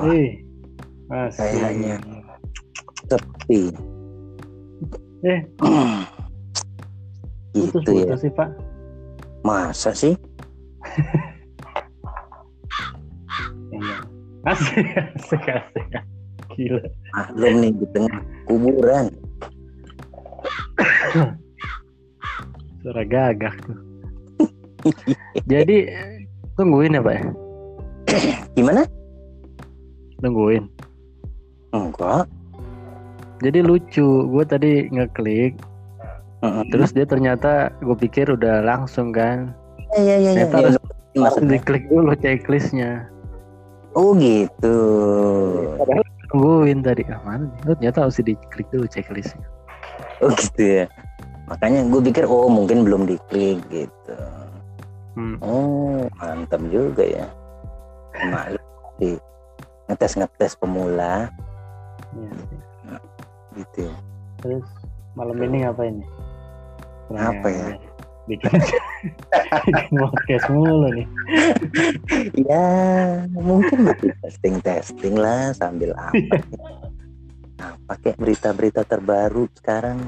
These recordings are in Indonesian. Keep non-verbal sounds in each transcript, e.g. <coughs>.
Wah, Eh, masih. Kayaknya. sepi. Eh, <clears throat> gitu ya. sih Pak. Masa sih? Iya. Asik, asik, asik. Gila. Maklum nih di tengah kuburan. Suara gagak tuh. Jadi tungguin ya Pak ya? <clears throat> Gimana? Tungguin. Enggak. Jadi lucu, gue tadi ngeklik, Mm-mm. terus dia ternyata gue pikir udah langsung kan. Iya, iya, iya. Ternyata iya. harus harus diklik dulu checklistnya. Oh gitu. Padahal tungguin tadi, ah mana nih? Oh, ternyata harus diklik dulu checklistnya. Oh gitu ya. Makanya gue pikir oh mungkin belum diklik gitu. Hmm. Oh mantap juga ya. Maklum sih. Ngetes ngetes pemula Iya. gitu. ya. Terus malam ini ngapain nih? Apa ya? Bikin, <laughs> bikin podcast mulu nih. Ya mungkin testing testing lah sambil apa? Nah, pakai berita-berita terbaru sekarang.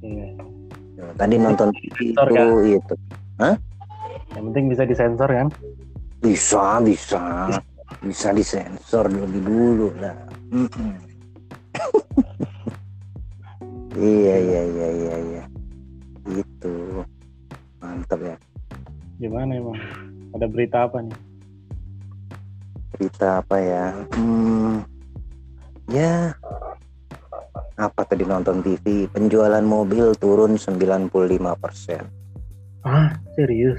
Iya. Tuh, Tadi nonton TV Sensor, itu itu Yang penting bisa disensor kan? bisa bisa bisa disensor lebih dulu lah. Iya iya iya iya iya. Itu mantap ya. Gimana emang? Ada berita apa nih? Berita apa ya? Hmm, ya apa tadi nonton TV penjualan mobil turun 95%. Ah, serius?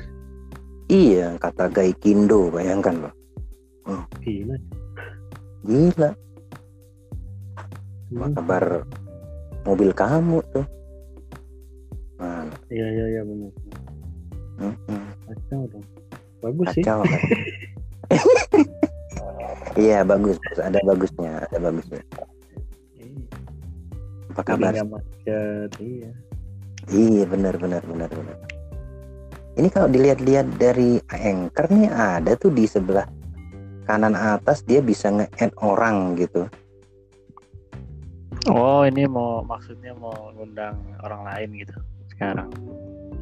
Iya, kata Gaikindo, bayangkan loh. Gila. Gila, apa Hmm. kabar mobil kamu tuh? Mana? Iya, iya, iya benar. Mm-mm. Kacau dong. Bagus sih. Kacau kan? <laughs> Iya bagus, ada bagusnya, ada bagusnya. Apa kabar? macet, iya. Iya benar benar benar benar. Ini kalau dilihat-lihat dari anchor nih ada tuh di sebelah kanan atas dia bisa nge-add orang gitu. Oh, ini mau maksudnya mau ngundang orang lain gitu sekarang.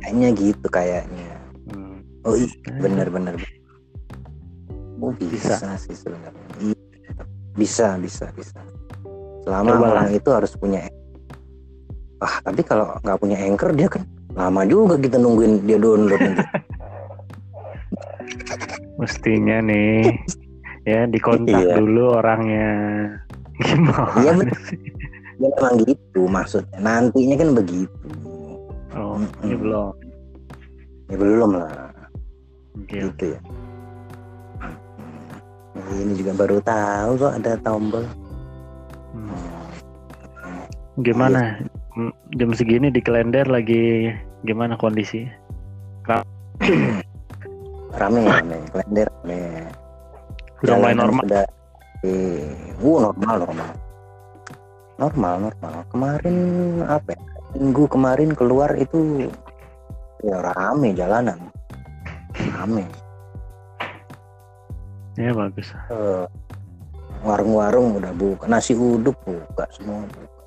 Kayaknya gitu kayaknya. Hmm. Oh iya benar. Oh bisa, Bisa. sih sebenarnya. Iya, Bisa bisa bisa. Selama Coba lah. orang itu harus punya. Ah tapi kalau nggak punya anchor dia kan lama juga kita nungguin dia download nanti. <laughs> Mestinya nih <laughs> ya dikontak Iya. dulu orangnya. Gimana Iya, sih? Ya memang gitu maksudnya. Nantinya kan begitu. Oh, Mm-mm. ini belum. Ya belum lah. Oke, gitu ya Hmm. ini juga baru tahu kok ada tombol Hmm. Gimana? Hmm, Jam segini di kalender lagi gimana kondisi? rame rame kalender rame Udah mulai normal. sudah eh wuh, normal normal normal normal kemarin apa ya? minggu kemarin keluar itu ya rame jalanan rame Ya bagus. Eh, warung-warung udah buka nasi uduk buka semua buka.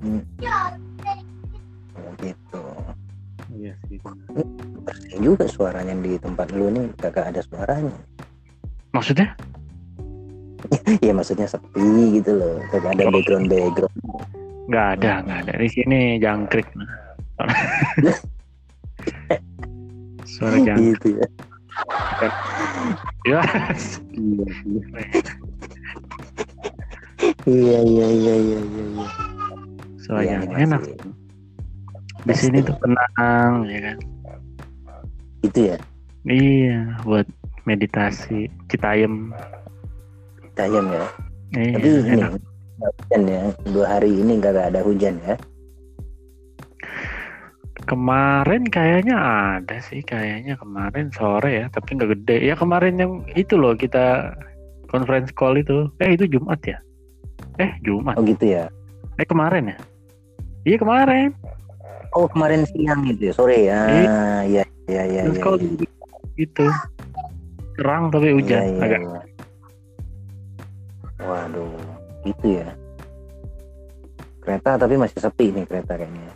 Hmm. Oh, gitu Iya sih. bersih juga suaranya di tempat lu nih kagak ada suaranya Maksudnya? <laughs> ya maksudnya sepi gitu loh kagak ada background background Nggak ada, nggak ada. Di sini jangkrik. <laughs> Suara jangkrik. gitu ya Ya. iya iya iya iya iya iya Suara Iya, yang ini enak. Di sini tuh tenang, ya kan? itu ya Iya, buat meditasi. Citayam. Cayam ya Iya, tapi ini enak. nggak hujan ya dua hari ini kagak ada hujan ya Kemarin kayaknya ada sih, kayaknya kemarin sore ya, tapi nggak gede. Ya kemarin yang itu loh kita conference call itu. Eh itu Jumat ya? Eh Jumat. oh gitu ya Eh kemarin ya? Iya kemarin. oh kemarin siang gitu ya sore ya iya iya iya Terus iya iya. gitu. Terang tapi hujan. Iya, iya, Agak iya. Waduh, gitu ya. Kereta tapi masih sepi nih kereta kayaknya.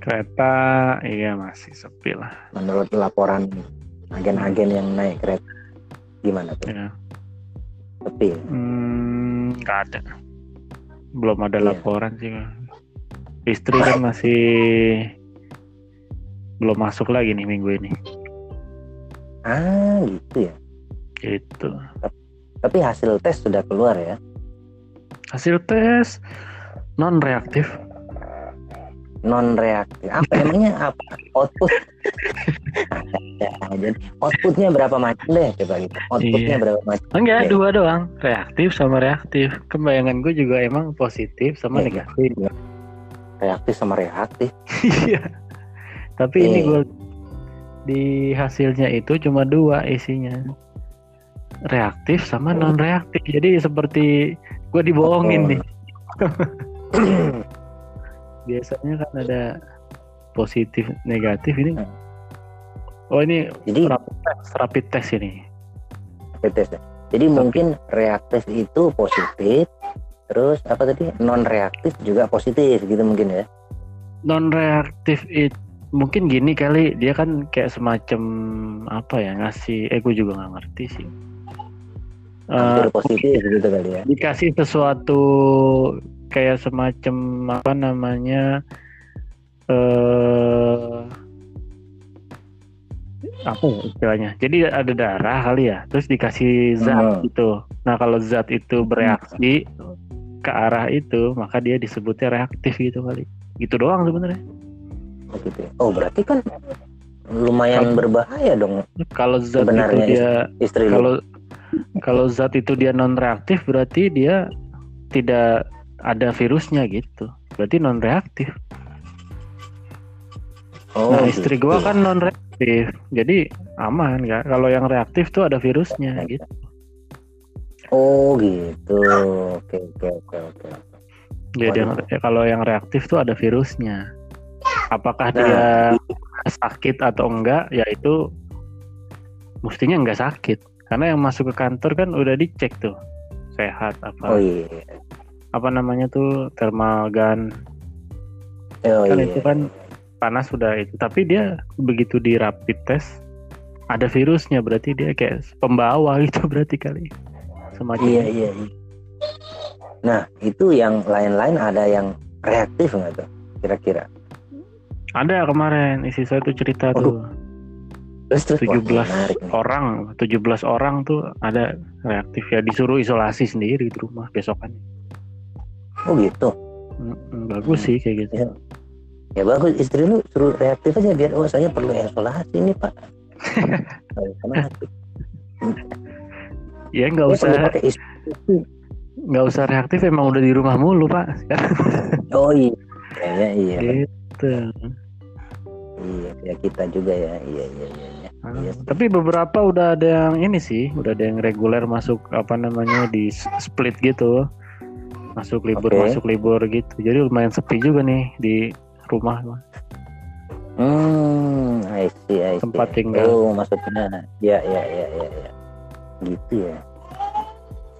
Kereta iya masih sepi lah. Menurut laporan agen-agen yang naik kereta, gimana tuh? Ya. Sepi. ya? Hmm, nggak ada. Belum ada Iya. laporan sih. Istri kan masih belum masuk lagi nih minggu ini. Ah, gitu ya. Gitu. Tapi hasil tes sudah keluar ya. Hasil tes non reaktif. Non reaktif. Apa <laughs> emangnya apa? Output. Aja. Outputnya berapa macam deh coba gitu. Outputnya Iya. berapa macam? Enggak, Oke. dua doang. Reaktif sama reaktif. Kembayangan gue juga emang positif sama Iya. negatif. Reaktif sama reaktif. <laughs> Iya. Tapi ini Iya. gue di hasilnya itu cuma dua isinya. Reaktif sama non reaktif. Jadi seperti gue dibohongin Oh. nih. <coughs> Biasanya kan ada positif negatif ini. Oh ini Jadi rapid test, rapid test ini. rapid test ya. Jadi mungkin reaktif itu positif, terus apa tadi non reaktif juga positif gitu mungkin ya. Non reaktif itu mungkin gini kali dia kan kayak semacam apa ya ngasih eh gue juga nggak ngerti sih. Hampir positif gitu kali ya. dikasih sesuatu kayak semacam apa namanya eh apa ya istilahnya jadi ada darah kali ya terus dikasih zat Hmm. gitu nah kalau zat itu bereaksi ke arah itu maka dia disebutnya reaktif gitu kali gitu doang sebenarnya gitu ya. Oh berarti kan lumayan Kalau- berbahaya dong kalau zat Sebenarnya itu dia istri lu. kalau kalau zat itu dia non reaktif berarti dia tidak ada virusnya gitu berarti non reaktif Oh, nah istri gitu. gua kan non reaktif jadi aman nggak kalau yang reaktif tuh ada virusnya gitu Oh gitu. Oke oke oke oke. jadi yang- kalau yang reaktif tuh ada virusnya apakah Nah, dia sakit atau enggak ya itu mestinya enggak sakit karena yang masuk ke kantor kan udah dicek tuh sehat apa Oh iya. apa namanya tuh thermal gun Oh kan iya. itu kan panas sudah itu tapi dia begitu di rapid test ada virusnya berarti dia kayak pembawa gitu <laughs> berarti kali semacam Iya iya iya. Nah itu yang lain-lain ada yang reaktif nggak tuh kira-kira? Ada kemarin isi saya tuh cerita tuh Terus terus wah, 17 menarik nih. orang 17 orang tuh ada reaktif ya disuruh isolasi sendiri di rumah besokannya Oh gitu. Mm, bagus sih kayak gitu Ya. Ya bagus istri lu suruh reaktif aja biar oh saya perlu isolasi nih pak. <laughs> Ya nggak usah nggak usah reaktif emang udah di rumah mulu pak Oh iya. Kayaknya iya. gitu Iya kayak kita juga ya. Iya iya iya. iya. Ah, Iya sih. tapi beberapa udah ada yang ini sih, udah ada yang reguler masuk apa namanya di split gitu, masuk libur Oke. masuk libur gitu. Jadi lumayan sepi juga nih di rumah. Hmm, I see, I see. Tempat tinggal. Oh, maksudnya, ya, ya, ya, ya, ya. Gitu ya.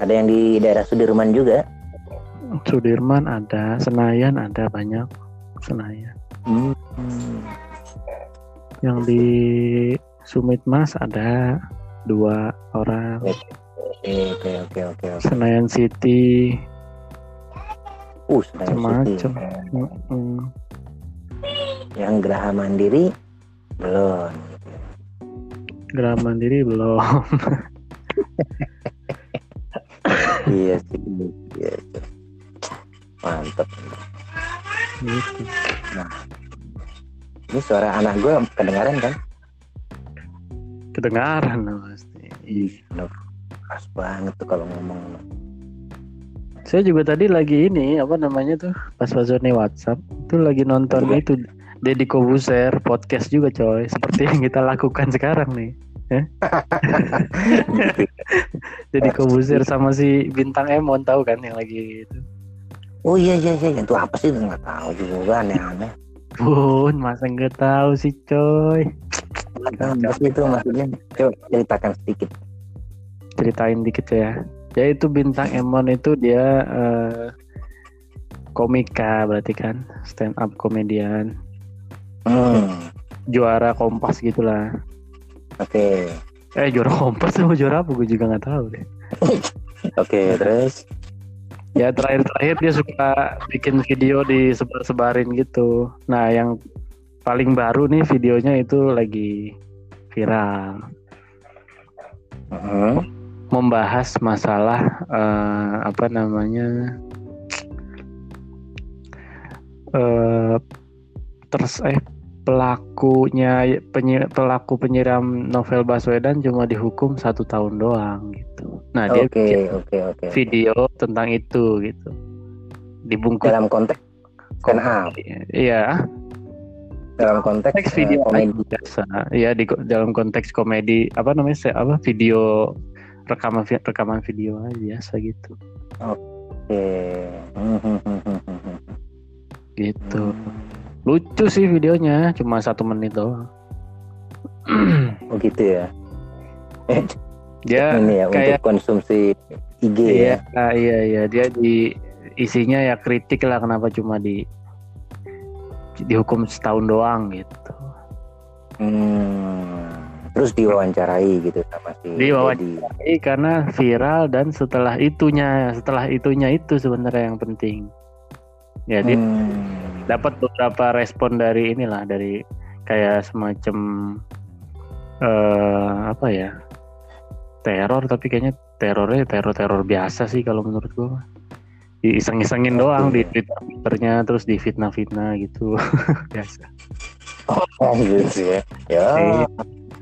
Ada yang di daerah Sudirman juga. Sudirman ada, Senayan ada banyak, Senayan. Hmm. Yang di Sumit Mas ada dua orang, Oke, oke, oke, oke. oke. Senayan City, Uh, Senayan City. Macem. mm-mm. Yang Geraha Mandiri belum. Geraha Mandiri belum. iya sih. Iya. sih. Mantep. gitu. Ini suara anak gue kedengaran kan? Kedengaran pasti. Iya. Keras banget tuh kalau ngomong. Saya juga tadi lagi ini apa namanya tuh pas Wazone WhatsApp itu lagi nonton Iya. itu Deddy Kobuser podcast juga coy seperti yang kita lakukan sekarang nih. Eh? <laughs> Deddy Kobuser sama si bintang Emon tahu kan yang lagi itu. Oh iya iya iya itu apa sih nggak tahu juga aneh-aneh. Bun, masa nggak tahu sih coy. Apa sih itu maksudnya? Coba ceritakan sedikit. Ceritain dikit ya. Ya itu bintang Emon itu dia eh, komika berarti kan stand up komedian Hmm, juara kompas gitulah. oke. Eh juara kompas sama juara apa gue juga nggak tahu deh. <laughs> Oke, terus Ya terakhir-terakhir dia suka bikin video disebar-sebarin gitu. Nah yang paling baru nih videonya itu lagi viral. Heeh. membahas masalah eh, apa namanya eh terus eh pelakunya penyi- pelaku penyiram novel Baswedan cuma dihukum satu tahun doang gitu. Nah dia Oke, bikin oke, oke. video tentang itu gitu. Dibungkus Dalam konteks up, Iya, dalam konteks konteks video komedi. biasa. Iya di dalam konteks komedi apa namanya apa video rekaman rekaman video aja biasa gitu. Oke. Hmm, hmm, hmm, Lucu sih videonya, cuma satu menit doang. <clears throat> Oh gitu ya. dia Ini ya kayak- untuk konsumsi IG iya, ya. ah, iya iya dia di isinya ya kritik lah kenapa cuma di dihukum setahun doang gitu. Hmm. Terus diwawancarai gitu sama si Diwawancara- Deddy. Tapi karena viral dan setelah itunya, setelah itunya itu sebenarnya yang penting. Ya dia Hmm. dapat beberapa respon dari inilah dari kayak semacam eh apa ya teror tapi kayaknya terornya teror teror biasa sih kalau menurut gua diiseng-isengin doang di twitternya terus di fitnah-fitnah gitu <laughs> biasa Oh gitu ya. Ya. Iya.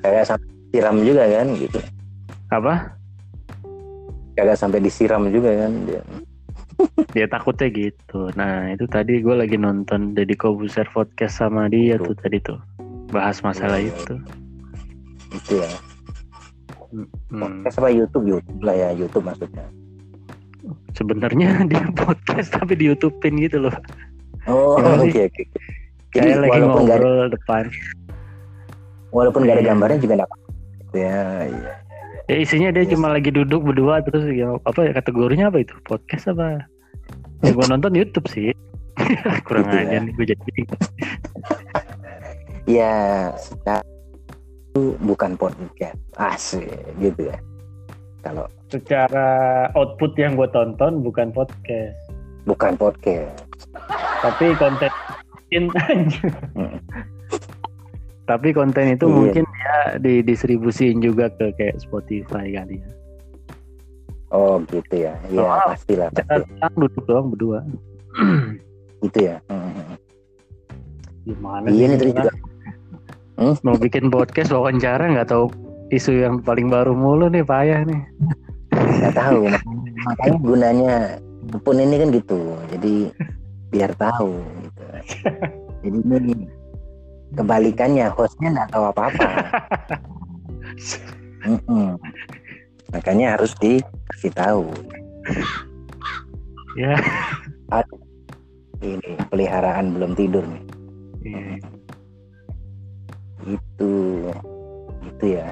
Kagak sampai disiram juga kan gitu. apa Kagak sampai disiram juga kan dia. <laughs> dia takutnya gitu nah itu tadi gue lagi nonton Deddy Kobuser podcast sama dia tuh tadi tuh bahas masalah Iya, iya. itu Itu ya. Hmm. Podcast apa YouTube YouTube lah ya YouTube maksudnya. sebenarnya <laughs> dia podcast tapi di YouTubein gitu loh Oh oke oke. oke. Jadi kayak lagi walaupun nggak ada, ngobrol depan walaupun nggak ada Iya. gambarnya juga nggak apa-apa. Ya, iya. Ya isinya dia Yes. cuma lagi duduk berdua terus ya apa ya kategorinya apa itu podcast apa ya gue <laughs> nonton YouTube sih <laughs> kurang Gitu aja <laughs> ya. nih gue jadi. Ya, secara itu bukan podcast. Asik gitu ya. Kalau secara output yang gue tonton bukan podcast bukan podcast. tapi konten. Tapi konten itu Iya. mungkin dia didistribusiin juga ke kayak Spotify kali ya Oh gitu ya. Iya Oh, pastilah Jangan pasti. duduk doang berdua <clears throat> Gitu ya. Hmm. gimana Iya nih terus juga. mau bikin podcast wawancara nggak tahu isu yang paling baru mulu nih payah nih Nggak tahu. <laughs> Makanya gunanya pun ini kan gitu. Jadi biar tahu gitu. <laughs> Jadi ini kebalikannya hostnya nggak tahu apa-apa. <laughs> Makanya harus dikasih tahu. ya Ini peliharaan belum tidur nih. iya. Itu, itu ya.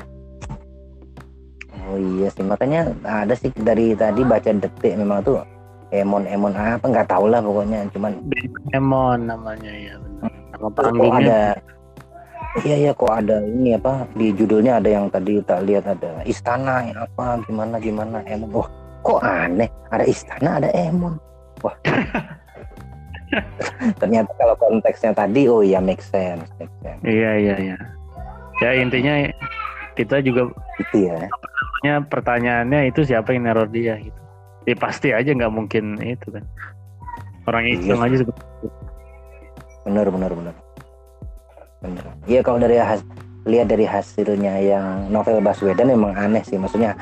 Oh iya sih, makanya ada sih dari tadi baca detik memang tuh emon emon apa nggak tahu lah pokoknya cuman Emon namanya ya nama panggungnya ada? Iya iya kok ada ini apa? Di judulnya ada yang tadi tak lihat ada istana apa gimana gimana emon. Wah kok aneh? Ada istana ada emon. Wah. <laughs> Ternyata kalau konteksnya tadi oh iya make sense make sense. Iya iya iya. Ya intinya kita juga gitu ya. punya pertanyaannya itu siapa yang neror dia gitu. Ya pasti aja nggak mungkin itu kan. Orang Iya sih. aja sebetulnya benar benar benar. Benar. Iya kalau dari has lihat dari hasilnya yang novel Baswedan memang aneh sih. Maksudnya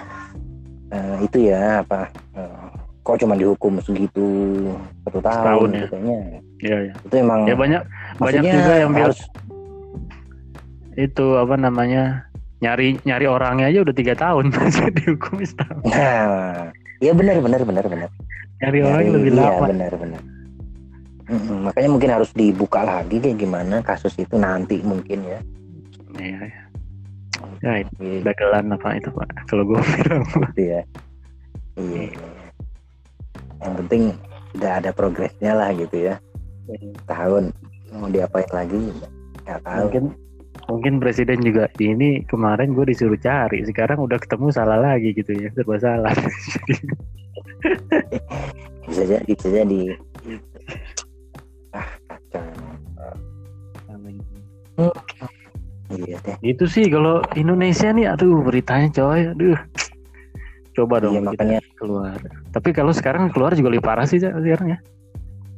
eh, itu ya apa eh, kok cuma dihukum segitu satu tahun Setahun ya. gitu kayaknya. Iya iya. Itu emang ya banyak banyak juga yang harus itu apa namanya nyari nyari orangnya aja udah tiga tahun <laughs> masih dihukum setahun. Nah iya benar benar benar benar. Nyari Nyari- lebih iya lama. benar benar Mm-mm, makanya mungkin harus dibuka lagi kayak gimana kasus itu nanti mungkin ya iya iya ya itu Iya, dagelan apa itu pak kalau gue <laughs> bilang gitu ya Iya. Yang penting udah ada progresnya lah gitu ya. Tahun mau diapain lagi nggak tahu. Mungkin mungkin presiden juga ini kemarin gue disuruh cari, sekarang udah ketemu salah lagi gitu ya, serba salah. <laughs> Bisa jadi, bisa jadi. Iya deh. Itu sih kalau Indonesia nih, aduh beritanya coy, aduh. Coba dong Iya, makanya. keluar. Tapi kalau sekarang keluar juga lebih parah sih sekarang ya.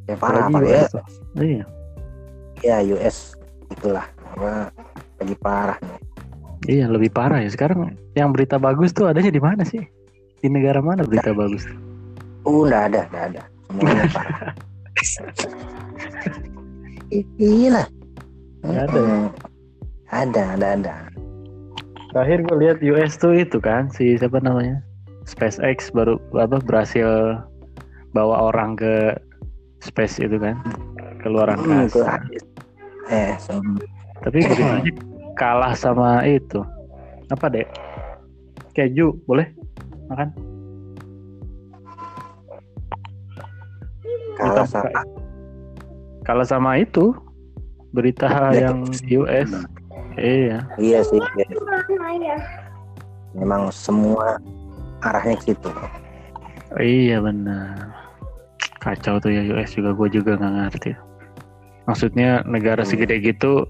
Ya parah apa ya? Iya. Ya US itulah apa lagi parah. Iya lebih parah ya sekarang. Yang berita bagus tuh adanya di mana sih? Di negara mana berita bagus? Uh, nggak ada, nggak ada. Semuanya <laughs> parah. Iya lah. Ada ya? Ada, ada, ada. Terakhir gue lihat US tuh itu kan si siapa namanya SpaceX baru apa berhasil bawa orang ke space itu kan ke luar Hmm, angkasa. Eh, so- Tapi beritanya kalah sama itu apa deh? Keju boleh makan? kalah sama. Kalah sama itu berita Ya, yang US. Iya. iya sih. iya. Memang semua arahnya ke situ. Iya benar. Kacau tuh ya US juga gue juga nggak ngerti. Maksudnya negara Hmm. segede gitu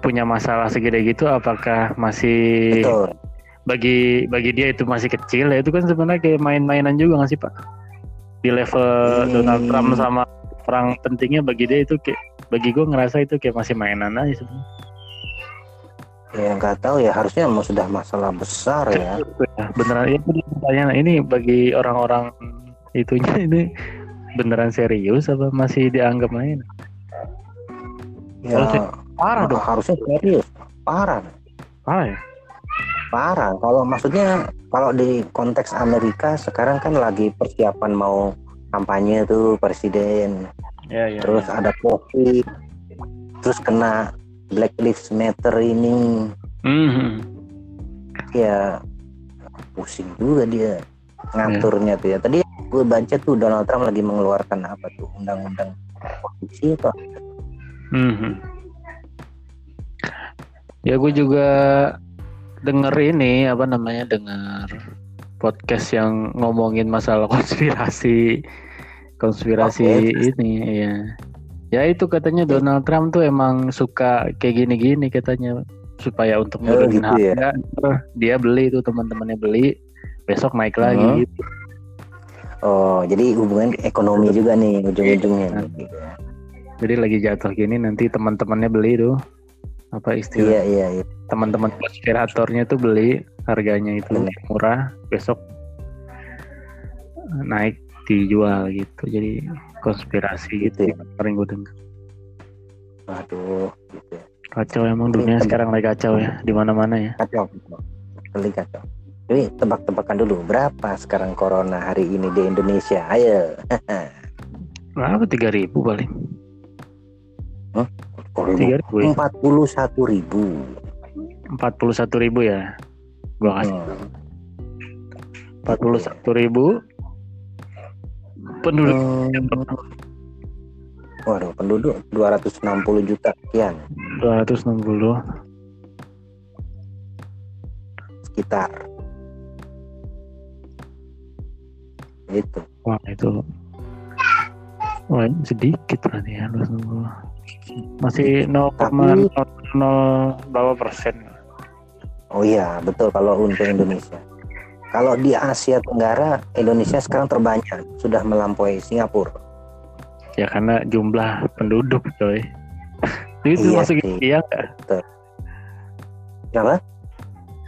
punya masalah segede gitu apakah masih Betul. bagi bagi dia itu masih kecil ya itu kan sebenarnya kayak main-mainan juga nggak sih Pak? Di level Hmm. Donald Trump sama orang pentingnya bagi dia itu kayak bagi gue ngerasa itu kayak masih mainan aja sebenarnya. Ya nggak tahu ya harusnya mau sudah masalah besar ya. Ya, beneran ya itu pertanyaan ini bagi orang-orang itunya ini beneran serius apa masih dianggap main? Ya sih- Parah dong, harusnya serius. Parah. parah ya. Parah. Kalau maksudnya kalau di konteks Amerika sekarang kan lagi persiapan mau kampanye tuh presiden. Ya, ya, Terus ya. ada COVID. Terus kena Black Lives Matter ini. Mhm. Ya pusing juga dia ngaturnya tuh ya. Tadi gue baca tuh Donald Trump lagi mengeluarkan apa tuh undang-undang polisi apa? Mhm. Ya gue juga denger ini apa namanya dengar podcast yang ngomongin masalah <laughs> konspirasi konspirasi Oke. ini ya. Ya itu katanya Donald Trump tuh emang suka kayak gini-gini katanya supaya untuk Oh, nurunin gitu ya? harga ntar dia beli tuh teman-temannya beli besok naik lagi Hmm. gitu. Oh, jadi hubungan ekonomi juga nih ujung-ujungnya. Nah. Gitu ya. Jadi lagi jatuh gini nanti teman-temannya beli tuh apa istilah Iya, iya, iya. teman-teman konspiratornya tuh beli harganya itu Bener. murah besok naik dijual gitu jadi konspirasi gitu Gitu ya. kemarin gue dengar Waduh, gitu ya. kacau emang dunia sekarang lagi kacau ya di mana-mana ya Kacau. Kali kacau. Jadi tebak-tebakan dulu berapa sekarang corona hari ini di Indonesia? Ayo. <laughs> berapa tiga ribu paling ya Empat puluh satu ribu. empat puluh satu ribu ya gua kasih Hmm. empat puluh satu ribu penduduk Hmm. Waduh, penduduk 260 juta sekian dua ratus enam puluh sekitar. Itu. wah itu wah sedikit berarti ya 260. Masih 0,00 berapa persen Oh iya, betul kalau untuk Indonesia. Kalau di Asia Tenggara, Indonesia sekarang terbanyak, sudah melampaui Singapura. ya karena jumlah penduduk coy <laughs> itu Iya masuk. India nggak Apa?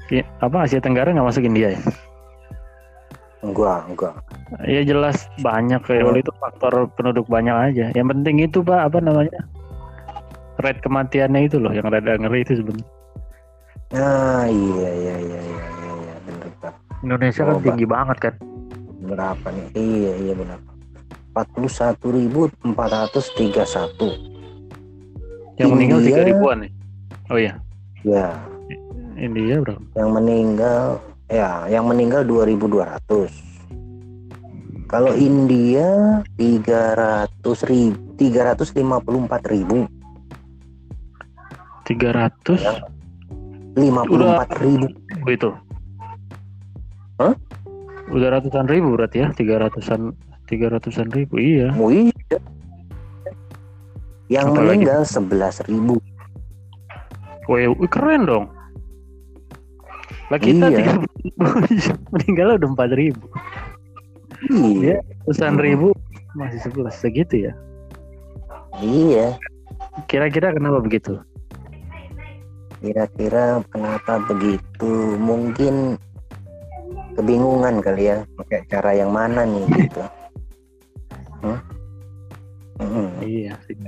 Iya, apa Asia Tenggara nggak masuk India ya Enggak, enggak. ya jelas banyak kayak Oh. itu faktor penduduk banyak aja yang penting itu pak apa namanya rate kematiannya itu loh yang rada ngeri itu sebenarnya Ah, iya, iya, iya, iya, iya, iya, benar, Pak. Indonesia Oh, kan Pak. tinggi banget kan Berapa nih? Iya, iya, benar. 41.431. yang meninggal India- tiga ribuan nih oh iya Ya, India berapa yang meninggal, ya, yang meninggal 2.200. Kalau India 300 ribu, 354 ribu, 300 54 ribu. ribu itu. Hah? Udah ratusan ribu berarti ya, 300-an 300-an ribu. Iya. Oh iya. Yang Apalagi? meninggal 11 ribu. Wih, wih, keren dong. Lah kita Iya. 30 ribu, <laughs> meninggal udah 4 ribu. Iya. Ratusan ribu masih 11 segitu ya. Iya. Kira-kira kenapa begitu? Kira-kira kenapa begitu? Mungkin kebingungan kali ya, pakai cara yang mana nih gitu. Hmm? Mm-mm, Iya sih.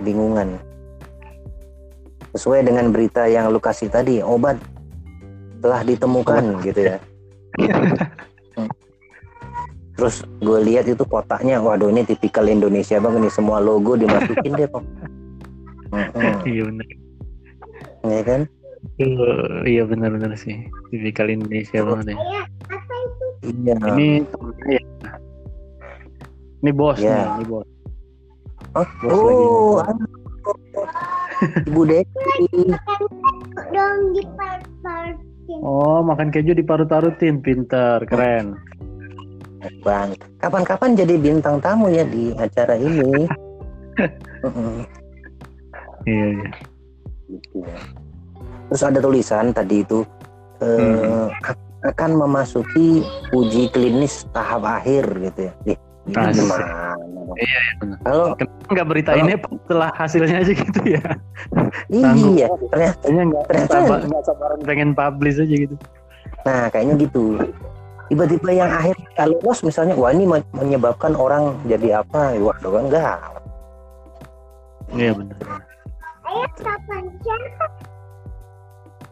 Kebingungan. Sesuai dengan berita yang lu kasih tadi, obat telah ditemukan gitu ya. Hmm. Terus gue lihat itu kotaknya, waduh ini tipikal Indonesia banget nih semua logo dimasukin deh kok. Iya benar. ya kan? Eh, iya benar-benar sih. Tipikal Indonesia banget ya. Iya. Ini temennya ya. Ini bos Iya. nih, ini bos. Oh, Bos lagi oh, halo. Ibu di part-partin. Oh, makan keju diparut-parutin, pintar, keren. Bang, kapan-kapan jadi bintang tamu ya di acara ini. <laughs> Iya, iya. gitu ya. Terus ada tulisan tadi itu eh, Hmm. akan memasuki uji klinis tahap akhir gitu ya. Ih, ini Asik. gimana? dong? Iya, benar. Kalau Kenapa nggak beritainnya setelah hasilnya aja gitu ya? Iya, ternyata nggak Ternyata- nggak sabaran pengen publish aja gitu. nah kayaknya gitu. Tiba-tiba yang akhir kalau lolos misalnya, wah ini men- menyebabkan orang jadi apa? Waduh kan enggak. Iya benar. Kapan siapa?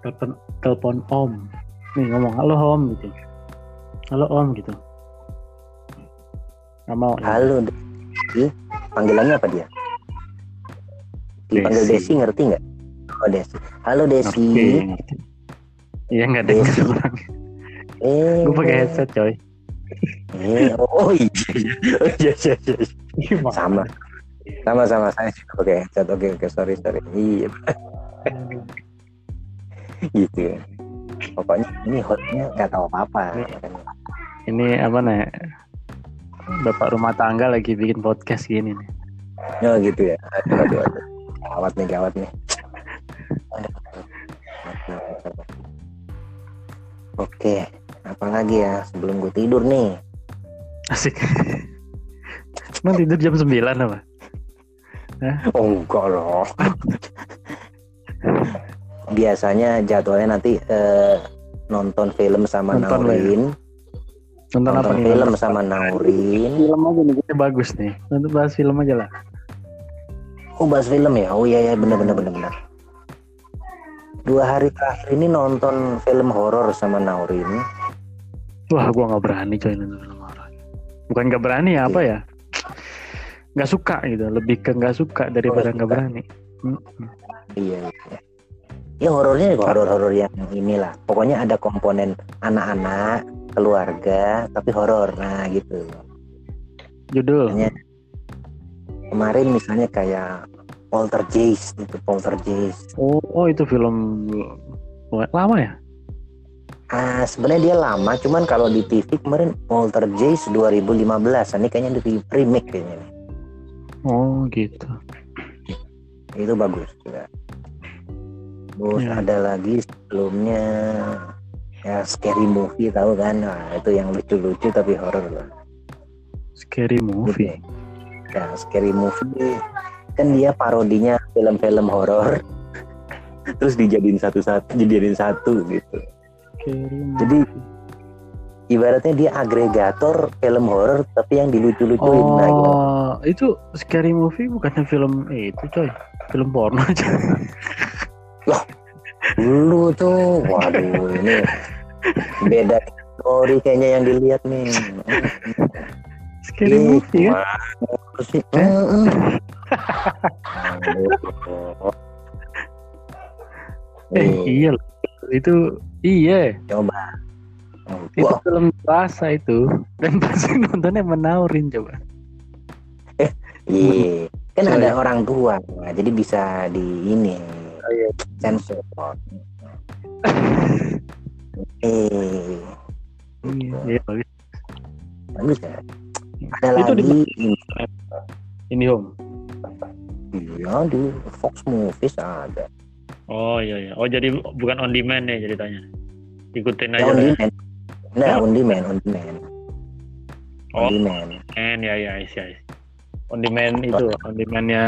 Telepon, telepon Om. Nih ngomong halo Om gitu. Halo Om gitu. Gak mau. ya? Halo, Desi. Panggilannya apa dia? Dipanggil Desi. Desi, ngerti nggak? Oh Desi. Halo Desi. Iya nggak ada Desi. orang. Eh, Gue pakai headset coy. Eh, oh iya, <laughs> iya. Oh, iya, iya, iya. Sama. Sama sama saya juga pakai headset. Oke oke sorry sorry. Iya <laughs> gitu ya. Pokoknya ini hostnya nggak tahu apa-apa. Ini apa nih? Bapak rumah tangga lagi bikin podcast gini nih. Oh gitu ya. Aduh aduh aduh. Gawat nih gawat nih. Oke, apalagi ya sebelum gue tidur nih. Asik. Emang tidur jam 9 apa? <laughs> Oh enggak loh. Biasanya jadwalnya nanti eh, nonton film sama Nonton Naurin, Nonton, apa nonton nih? film sama Naurin. Film aja nih, kita bagus nih. Nanti bahas film aja lah. Oh bahas film ya? Oh iya ya benar benar benar benar. Dua hari terakhir ini nonton film horor sama Naurin. Wah, gua nggak berani coy nonton film horor. Bukan nggak berani ya, apa ya? Nggak suka gitu. Lebih ke nggak suka daripada Oh, nggak berani. Hmm. Iya. iya. Ya horornya juga horor-horor yang inilah. Pokoknya ada komponen anak-anak, keluarga, tapi horor. Nah gitu. Judul. Hanya kemarin misalnya kayak Poltergeist itu Poltergeist. Oh, oh, itu film lama ya? Ah sebenarnya dia lama, cuman kalau di TV kemarin Poltergeist 2015. Ini kayaknya di remake kayaknya. nih. Oh, gitu. Itu bagus juga. Terus Ya. ada lagi sebelumnya ya scary movie tahu kan? Nah, itu yang lucu-lucu tapi horor lah. Scary movie. Ya, scary movie kan dia parodinya film-film horor. <laughs> Terus dijadiin satu-satu, dijadiin satu gitu. Scary Jadi, movie. Ibaratnya dia agregator film horor tapi yang dilucu-lucuin nah, gitu. Oh, itu scary movie bukannya film eh, itu coy. Film porno aja. Lu tuh, waduh ini beda story kayaknya yang dilihat nih. Scary Ih, movie sih. Aduh. Eh, Nih, iya loh. Itu iya. coba. Itu Wah. film dewasa itu dan <laughs> pasti nontonnya menaurin coba. Iya. Kan Oh, ada iya. orang tua, nah, jadi bisa di ini iya. sensor. <laughs> eh, Iya, iya bagus. bagus ya. Ada Itu di- lagi ini, Ini home. iya di Fox Movies ada. Oh iya iya. Oh jadi bukan on demand ya ceritanya. Ikutin Ya, aja on ya. demand. Nah, on demand, on demand. On Oh. demand. And ya ya isi. On demand itu, on demandnya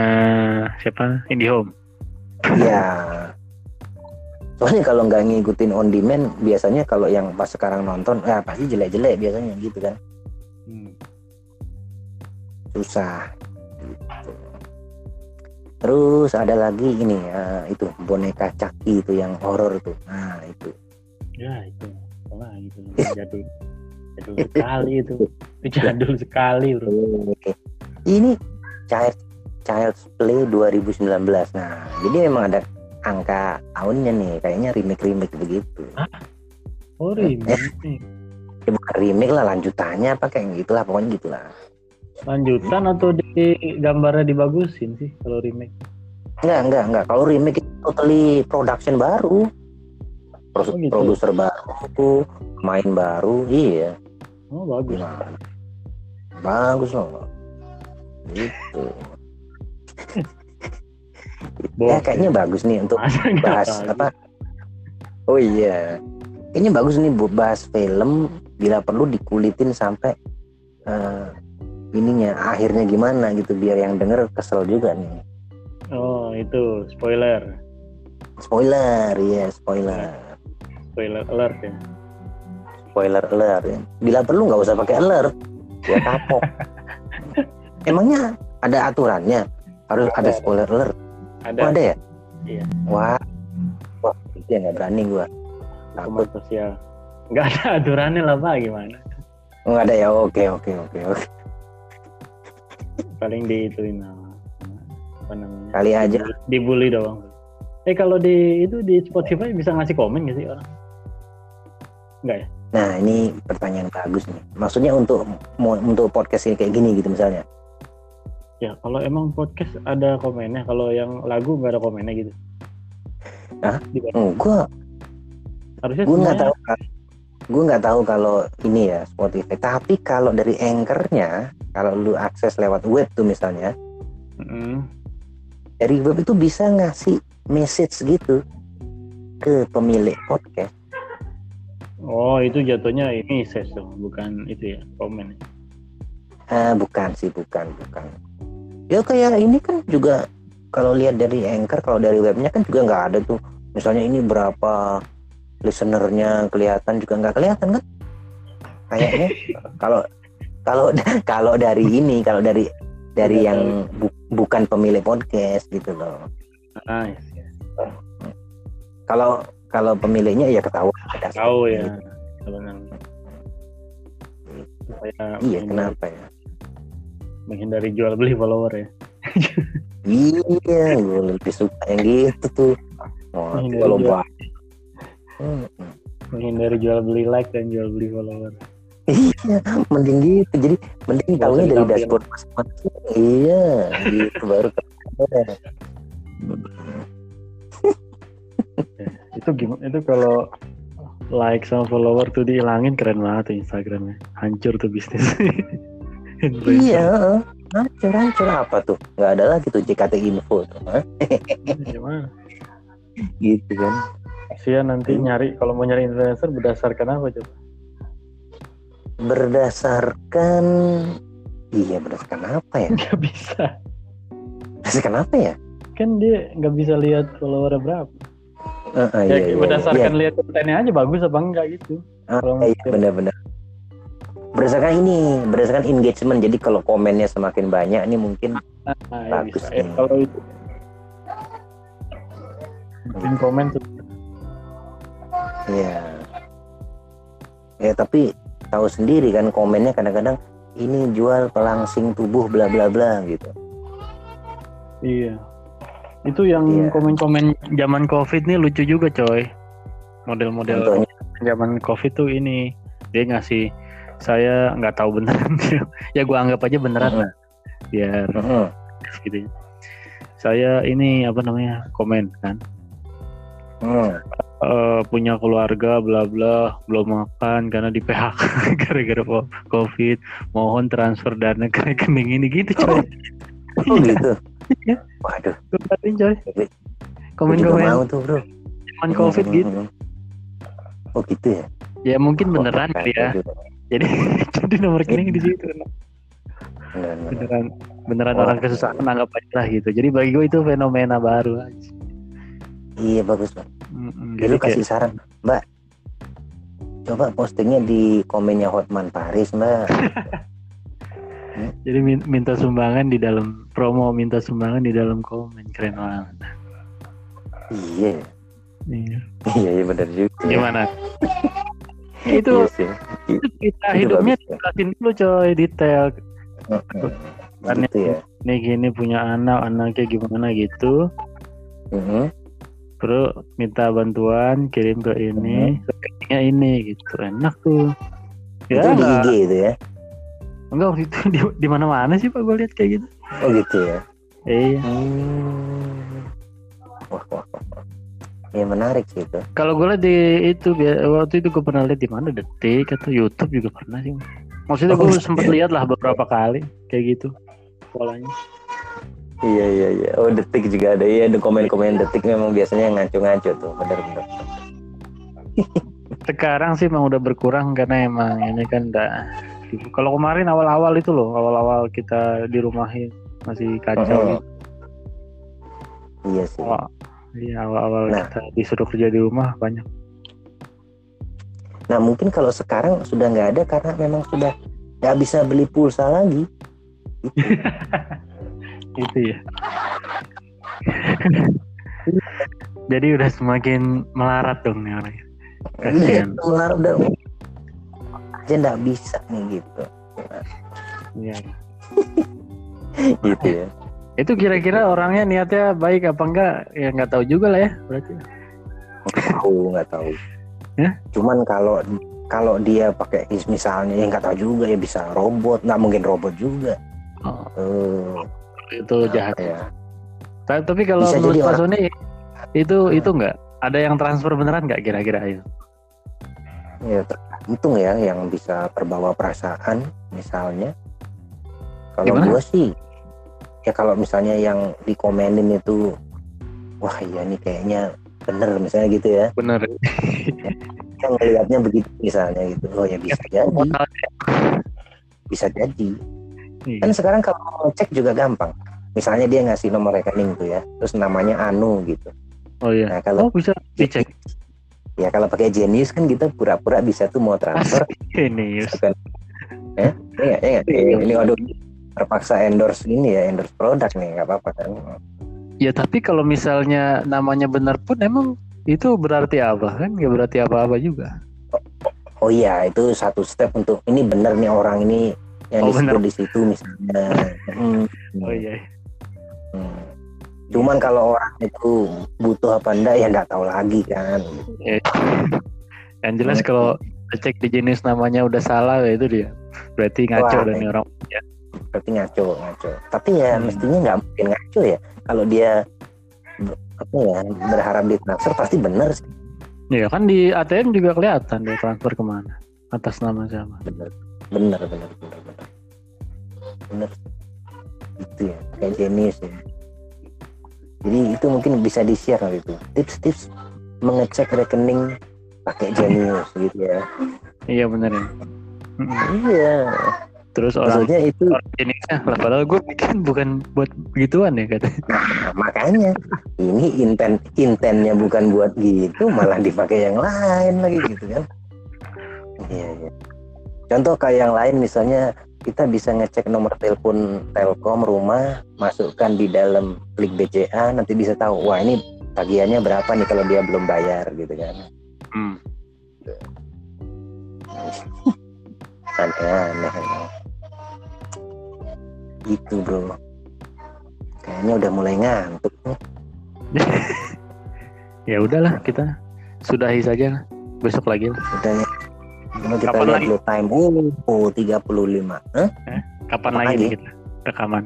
siapa? IndiHome. Iya. Soalnya kalau nggak ngikutin on demand, biasanya kalau yang pas sekarang nonton, ya pasti jelek-jelek biasanya gitu kan. Hmm. Susah. Gitu. Terus ada lagi ini eh, itu boneka Chucky itu yang horor tuh. Nah, itu. Ya itu. Wah gitu. Jadul. Jadul sekali itu. Itu jadul sekali bro. Ini Child Child's Play 2019. Nah, jadi memang ada angka tahunnya nih, kayaknya remake-remake begitu. Oh remake. Ya, bukan remake lah, lanjutannya apa kayak gitulah, pokoknya gitulah. Lanjutan atau di gambarnya dibagusin sih kalau remake? Enggak, enggak, enggak. Kalau remake itu totally production baru. Pro- Oh, gitu. Produser baru, main baru, iya. Oh bagus. Gimana? Bagus loh. Gitu. <laughs> Ya kayaknya bagus nih untuk bahas apa? Oh iya. Kayaknya bagus nih buat bahas film bila perlu dikulitin sampai eh, ininya akhirnya gimana gitu biar yang denger kesel juga nih. Oh itu spoiler. Spoiler, ya spoiler. Spoiler alert ya. Spoiler alert ya. Bila perlu nggak usah pakai alert. Ya kapok. <laughs> Emangnya ada aturannya? Harus ada Ada. spoiler alert. Ada Oh, ada ya? Iya. Wah. Wah, itu ya nggak berani gua. Takut. sosial. Nggak ada aturannya lah pak gimana? Oh, nggak ada ya. Oke, oke, oke, oke. Paling diituin sama apa namanya? Kali aja. Dibully doang. Eh kalau di itu di Spotify bisa ngasih komen nggak sih orang? Enggak ya? Nah, ini pertanyaan bagus nih. Maksudnya untuk untuk podcast ini kayak gini gitu misalnya. Ya kalau emang podcast ada komennya, kalau yang lagu nggak ada komennya gitu. Hah? Oh, gua Harusnya gue nggak tahu gue nggak tahu kalau ini ya Spotify tapi kalau dari anchornya kalau lu akses lewat web tuh misalnya Mm-mm. dari web itu bisa ngasih message gitu ke pemilik podcast Oh itu jatuhnya ini ses dong, bukan itu ya komen. ah bukan sih bukan bukan. Ya kayak ini kan juga kalau lihat dari anchor kalau dari webnya kan juga nggak ada tuh. Misalnya ini berapa listenernya kelihatan juga nggak kelihatan kan? Kayaknya <laughs> kalau kalau <laughs> kalau dari ini kalau dari dari yang bu- bukan pemilik podcast gitu loh. Nice. kalau kalau pemiliknya ya ketahuan ada Tahu ya. Gitu. Supaya iya kenapa ya menghindari jual beli follower ya. iya gue lebih suka yang gitu tuh kalau jual- banyak Hmm, Menghindari jual beli like dan jual beli follower. iya mending gitu jadi mending tahunya usah dari dashboard masing-masing iya gitu baru keren. <laughs> Itu gimana? Itu kalau like sama follower tuh dihilangin keren banget tuh Instagramnya. Hancur tuh bisnis. <laughs> Iya hancur hancur apa tuh nggak ada lagi tuh JKT info tuh? Gimana? gitu kan Sia nanti nyari kalau mau nyari influencer berdasarkan apa coba? berdasarkan iya berdasarkan apa ya <laughs> Gak bisa. berdasarkan apa ya Kan dia nggak bisa lihat followernya berapa. Ah, ah, ya iya, iya, berdasarkan iya. lihat kontennya aja bagus apa enggak gitu. Kalau iya mungkin. benar-benar berdasarkan ini berdasarkan engagement jadi kalau komennya semakin banyak ini mungkin Nah, ya Bagus. Eh, nih. kalau itu bikin komen tuh ya ya tapi tahu sendiri kan komennya kadang-kadang ini jual pelangsing tubuh bla bla bla gitu Iya. Itu yang Iya. komen-komen zaman Covid nih lucu juga, coy. Model-model zaman Covid tuh ini dia ngasih saya nggak tahu beneran <laughs> ya gua anggap aja beneran lah biar gitu ya. saya ini apa namanya komen kan Hmm. eh, punya keluarga bla bla belum makan karena di PHK <laughs> gara-gara covid mohon transfer dana ke rekening ini gitu coy Oh gitu. <laughs> Iya. Waduh, coy gue komen juga komen mau tuh bro. zaman covid Hmm, gitu hmm, hmm. Oh gitu ya. ya mungkin Oh, beneran kali ya gitu. jadi <laughs> jadi nomor rekening di situ Bener, bener. beneran beneran Oh. orang kesusahan anggap aja lah gitu jadi bagi gue itu fenomena baru aja. Iya bagus bang. Mm-mm, Jadi kasih saran, Mbak. Coba postingnya di komennya Hotman Paris, Mbak. <laughs> jadi min- minta sumbangan di dalam promo minta sumbangan di dalam komen keren banget iya, Iya. iya, iya benar juga. gimana itu Iya itu kita Itu hidupnya ya. dijelasin dulu coy detail Heeh. Gitu ya. nih gini punya anak anaknya gimana gitu Heeh. terus minta bantuan kirim ke ini rekeningnya ini gitu enak tuh Itu ya di enggak IG itu ya. Enggak waktu itu <laughs> di, di mana mana sih pak gue lihat kayak gitu Oh gitu ya. iya Hmm. Wah, wah, wah. Ya menarik sih itu. kalau gue lihat di itu waktu itu gue pernah lihat di mana detik atau YouTube juga pernah sih maksudnya Oh, gue iya. sempat lihat lah beberapa kali kayak gitu polanya Iya iya iya. Oh detik juga ada. Iya ada komen-komen detik memang biasanya ngaco-ngaco tuh. Benar. sekarang sih emang udah berkurang karena emang ini kan udah kalau kemarin awal-awal itu loh awal-awal kita di rumahin masih kacau gitu. Iya sih. awal iya awal-awal Nah. kita disuruh kerja di rumah banyak Nah mungkin kalau sekarang sudah nggak ada karena memang sudah nggak bisa beli pulsa lagi. itu <laughs> ya <laughs> jadi udah semakin melarat dong nih orang Iya, Kasihan. ular udah aja nggak bisa nih gitu. Iya. <laughs> Gitu ya. itu kira-kira orangnya niatnya baik apa enggak ya nggak tahu juga lah ya berarti Tahu nggak tahu. Ya? Cuman kalau kalau dia pakai is misalnya ya nggak tahu juga ya bisa robot nggak mungkin robot juga. oh, Eh, itu jahat ya. Ta- tapi kalau Bisa menurut Pak Sony itu itu enggak ada yang transfer beneran nggak kira-kira ayo Ya tergantung ya yang bisa terbawa perasaan misalnya. Kalau gua sih ya kalau misalnya yang dikomenin itu wah iya nih kayaknya bener misalnya gitu ya. bener <laughs> Yang ngelihatnya begitu misalnya gitu. Oh ya bisa jadi, bisa jadi. Iya. Kan sekarang kalau mau cek juga gampang. Misalnya dia ngasih nomor rekening tuh ya, terus namanya Anu gitu. oh iya Nah kalau oh bisa dicek ya kalau pakai Genius kan kita pura-pura bisa tuh mau transfer ini Yus. Bukan. Eh, iya, iya, iya. Ini waduh terpaksa endorse ini ya, endorse produk nih, nggak apa-apa kan. ya tapi kalau misalnya namanya benar pun emang itu berarti apa kan nggak berarti apa-apa juga Oh iya, itu satu step untuk ini bener nih orang ini yang Oh, disebut di situ misalnya. <laughs> Hmm, oh iya hmm. Cuman kalau orang itu butuh apa enggak ya nggak tahu lagi kan. Iya. yang jelas Hmm. kalau cek di jenis namanya udah salah ya itu dia berarti ngaco Wah, dan nih orang Berarti ngaco, ngaco. Tapi ya Hmm. mestinya nggak mungkin ngaco ya. Kalau dia apa ya berharap ditransfer pasti bener sih. ya kan di ATM juga kelihatan dia transfer ke mana atas nama siapa Bener, bener, bener, bener, bener. Bener. Itu ya, kayak Genius ya. Jadi itu mungkin bisa di-share kali itu. Tips-tips mengecek rekening pakai Genius gitu ya. iya bener ya. Iya. terus orang Maksudnya itu jenisnya lah padahal gue bikin bukan buat begituan ya katanya nah, makanya ini inten intennya bukan buat gitu, malah dipakai yang lain lagi gitu kan. Iya, iya. Contoh kayak yang lain misalnya kita bisa ngecek nomor telepon Telkom rumah, masukkan di dalam klik BCA, nanti bisa tahu wah ini tagihannya berapa nih kalau dia belum bayar gitu kan. hmm. Aneh-aneh. Itu bro. Kayaknya udah mulai ngantuk nih. <laughs> ya udahlah kita sudahi saja besok lagi lah Udah. Kalau kita Kapan lihat lagi? time, oh, 35. Hah? Kapan Apa lagi, lagi? kita rekaman?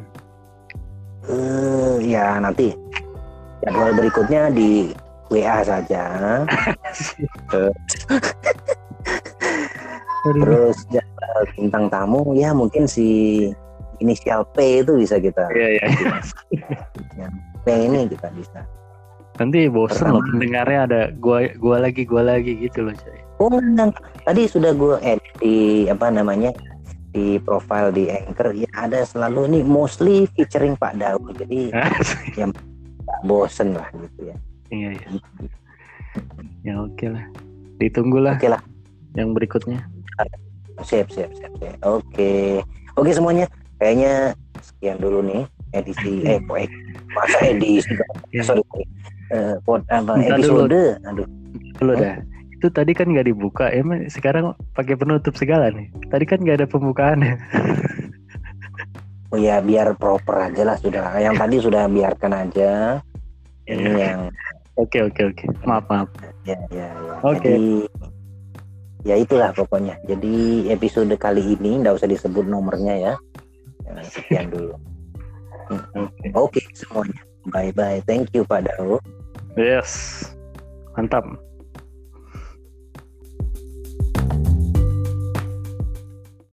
Eh, ya nanti jadwal berikutnya di WA saja. <laughs> Terus jadwal bintang tamu ya mungkin si inisial P itu bisa kita. Iya iya. <laughs> P ini kita bisa. Nanti bosen loh pendengarnya ada gua gua lagi gua lagi gitu loh coy. Oh enggak, tadi sudah gue edit di apa namanya di profile di Anchor ya ada selalu ini mostly featuring Pak Daud jadi nggak bosen lah gitu ya. iya iya. Ya oke lah. Ditunggu lah Oke lah, yang berikutnya. siap siap siap. siap. Oke oke semuanya kayaknya sekian dulu nih edisi <laughs> eh eh, masa edisi Iya. sorry Eh, pod, apa Bentar dulu. episode aduh Dulu dah. Itu tadi kan nggak dibuka, emang sekarang pakai penutup segala nih. Tadi kan nggak ada pembukaannya. <laughs> oh ya biar proper aja lah sudah yang tadi sudah biarkan aja ini yang Oke oke oke. Maaf maaf. ya ya ya Oke. jadi ya itulah pokoknya jadi episode kali ini nggak usah disebut nomornya ya Ya, sekian dulu Oke. oke semuanya bye bye thank you Pak Daud Yes. Mantap.